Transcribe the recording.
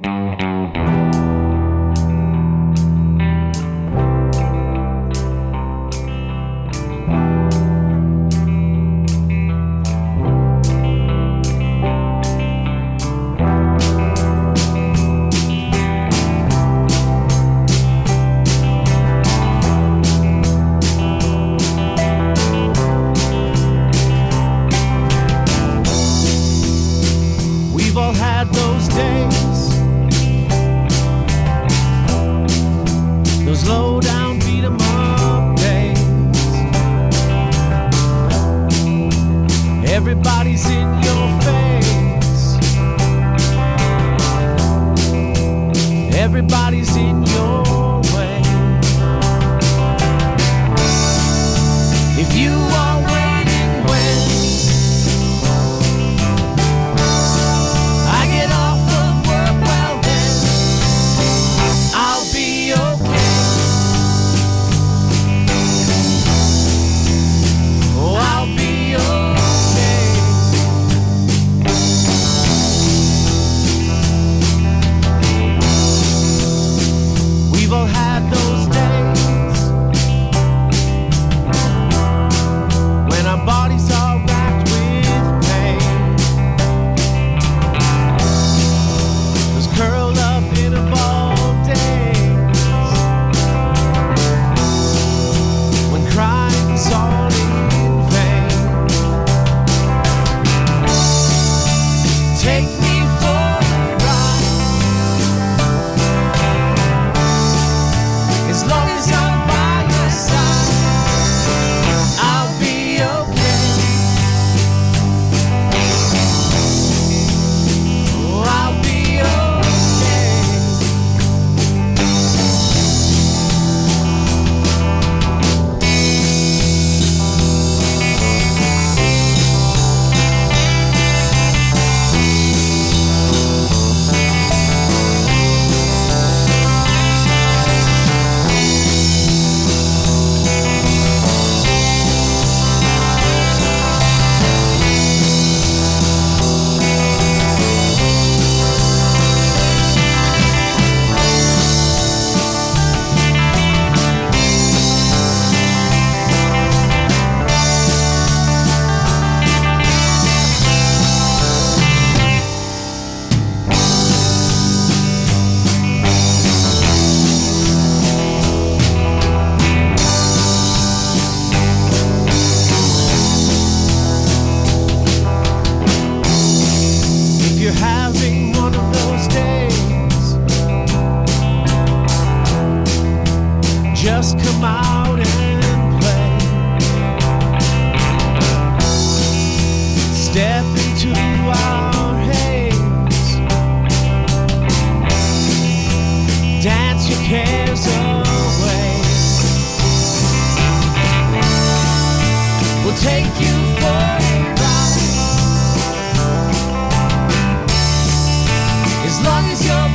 Música everybody's in your way. If you you're having one of those days, just come out and play. Step into our haze, dance your cares away. We'll take you for. As long as you're